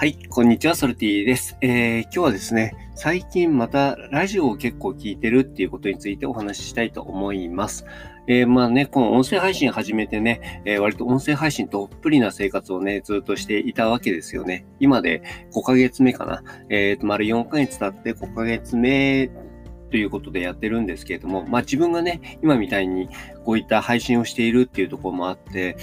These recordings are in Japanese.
はい、こんにちは、ソルティです。えー、今日はですね、最近またラジオを結構聞いてるっていうことについてお話ししたいと思います。えー、まあね、この音声配信始めてね、えー、割と音声配信どっぷりな生活をね、ずっとしていたわけですよね。今で5ヶ月目かな。え、ー、と、丸4ヶ月経って5ヶ月目ということでやってるんですけれども、まあ自分がね、今みたいにこういった配信をしているっていうところもあって、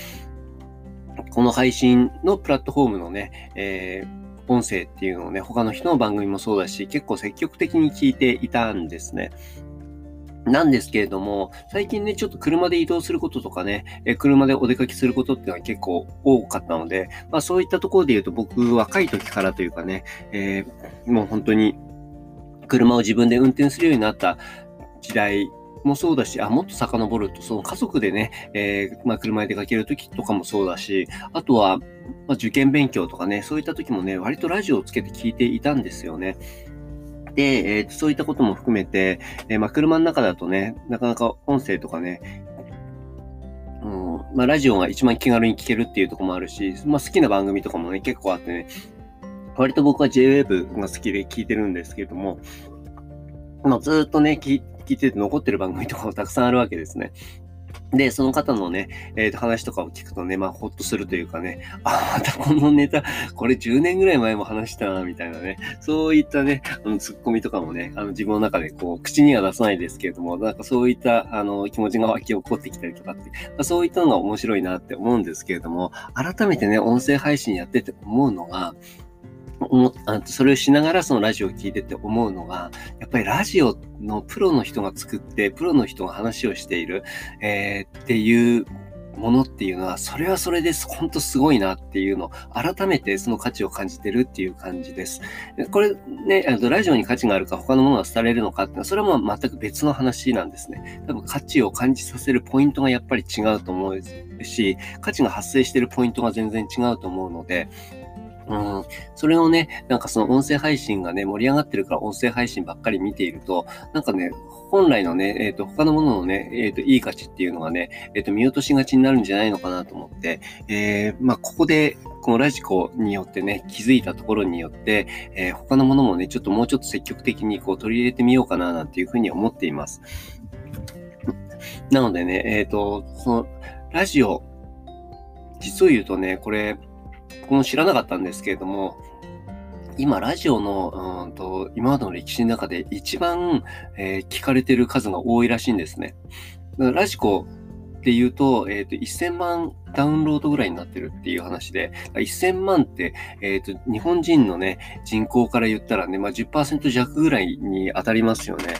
この配信のプラットフォームのね、えー、音声っていうのをね、他の人の番組もそうだし、結構積極的に聞いていたんですね。なんですけれども、最近ね、ちょっと車で移動することとかね、え車でお出かけすることっていうのは結構多かったので、まあそういったところで言うと僕若い時からというかね、えー、もう本当に車を自分で運転するようになった時代もそうだし、あ、もっと遡ると、その家族でね、えー、まあ、車で出かけるときとかもそうだし、あとは、まあ、受験勉強とかね、そういった時もね、割とラジオをつけて聞いていたんですよね。で、えー、そういったことも含めて、えー、まあ、車の中だとね、なかなか音声とかね、うんまあ、ラジオが一番気軽に聞けるっていうとこもあるし、まあ、好きな番組とかもね、結構あってね、割と僕は JWave が好きで聞いてるんですけれども、まあ、ずっとね、聞聞いてて残ってる番組とかもたくさんあるわけですね。で、その方のね、えー、と話とかを聞くとね、まあ、ほっとするというかね、あ、またこのネタ、これ10年ぐらい前も話したな、みたいなね、そういったね、あの、ツッコミとかもね、あの、自分の中でこう、口には出さないですけれども、なんかそういった、あの、気持ちが湧き起こってきたりとかって、まあ、そういったのが面白いなって思うんですけれども、改めてね、音声配信やってて思うのが、それをしながらそのラジオを聞いてて思うのが、やっぱりラジオのプロの人が作って、プロの人が話をしている、えー、っていうものっていうのは、それはそれです。本当すごいなっていうのを、改めてその価値を感じてるっていう感じです。これね、ラジオに価値があるか他のものが廃れるのかっていうのは、それはも全く別の話なんですね。多分価値を感じさせるポイントがやっぱり違うと思うし、価値が発生しているポイントが全然違うと思うので、うん。それをね、なんかその音声配信がね、盛り上がってるから音声配信ばっかり見ていると、なんかね、本来のね、えっ、ー、と、他のもののね、えっ、ー、と、いい価値っていうのがね、えっ、ー、と、見落としがちになるんじゃないのかなと思って、えー、まあ、ここで、このラジコによってね、気づいたところによって、えー、他のものもね、ちょっともうちょっと積極的にこう取り入れてみようかな、なんていうふうに思っています。なのでね、えっ、と、その、ラジオ、実を言うとね、これ、僕も知らなかったんですけれども、今、ラジオの、うんと、今までの歴史の中で一番、えー、聞かれてる数が多いらしいんですね。ラジコっていうと、えっ、ー、と、1000万ダウンロードぐらいになってるっていう話で、1000万って、えっ、ー、と、日本人のね、人口から言ったらね、まあ10%弱ぐらいに当たりますよね。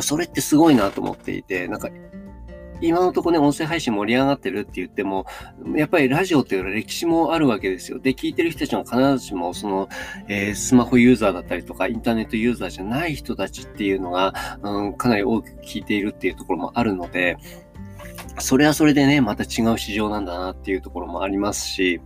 それってすごいなと思っていて、なんか今のところね、音声配信盛り上がってるって言っても、やっぱりラジオという歴史もあるわけですよ。で、聞いてる人たちも必ずしも、その、えー、スマホユーザーだったりとか、インターネットユーザーじゃない人たちっていうのが、うん、かなり多く聞いているっていうところもあるので、それはそれでね、また違う市場なんだなっていうところもありますし、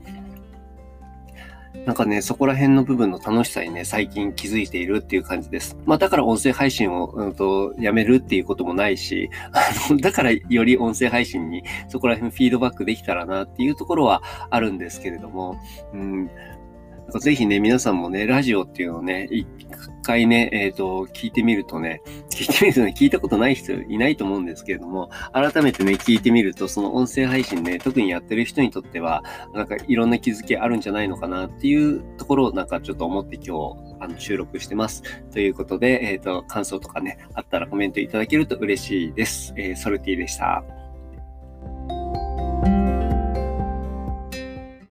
なんかね、そこら辺の部分の楽しさにね、最近気づいているっていう感じです。まあだから音声配信を、うんと、やめるっていうこともないし、あの、だからより音声配信にそこら辺フィードバックできたらなっていうところはあるんですけれども、うん、ぜひね、皆さんもね、ラジオっていうのをね、一回ね、えっ、ー、と、聞いてみるとね、聞いてみるとね、聞いたことない人いないと思うんですけれども、改めてね、聞いてみると、その音声配信ね、特にやってる人にとっては、なんかいろんな気づきあるんじゃないのかなっていうところをなんかちょっと思って今日、あの、収録してます。ということで、えっ、ー、と、感想とかね、あったらコメントいただけると嬉しいです。えー、ソルティでした。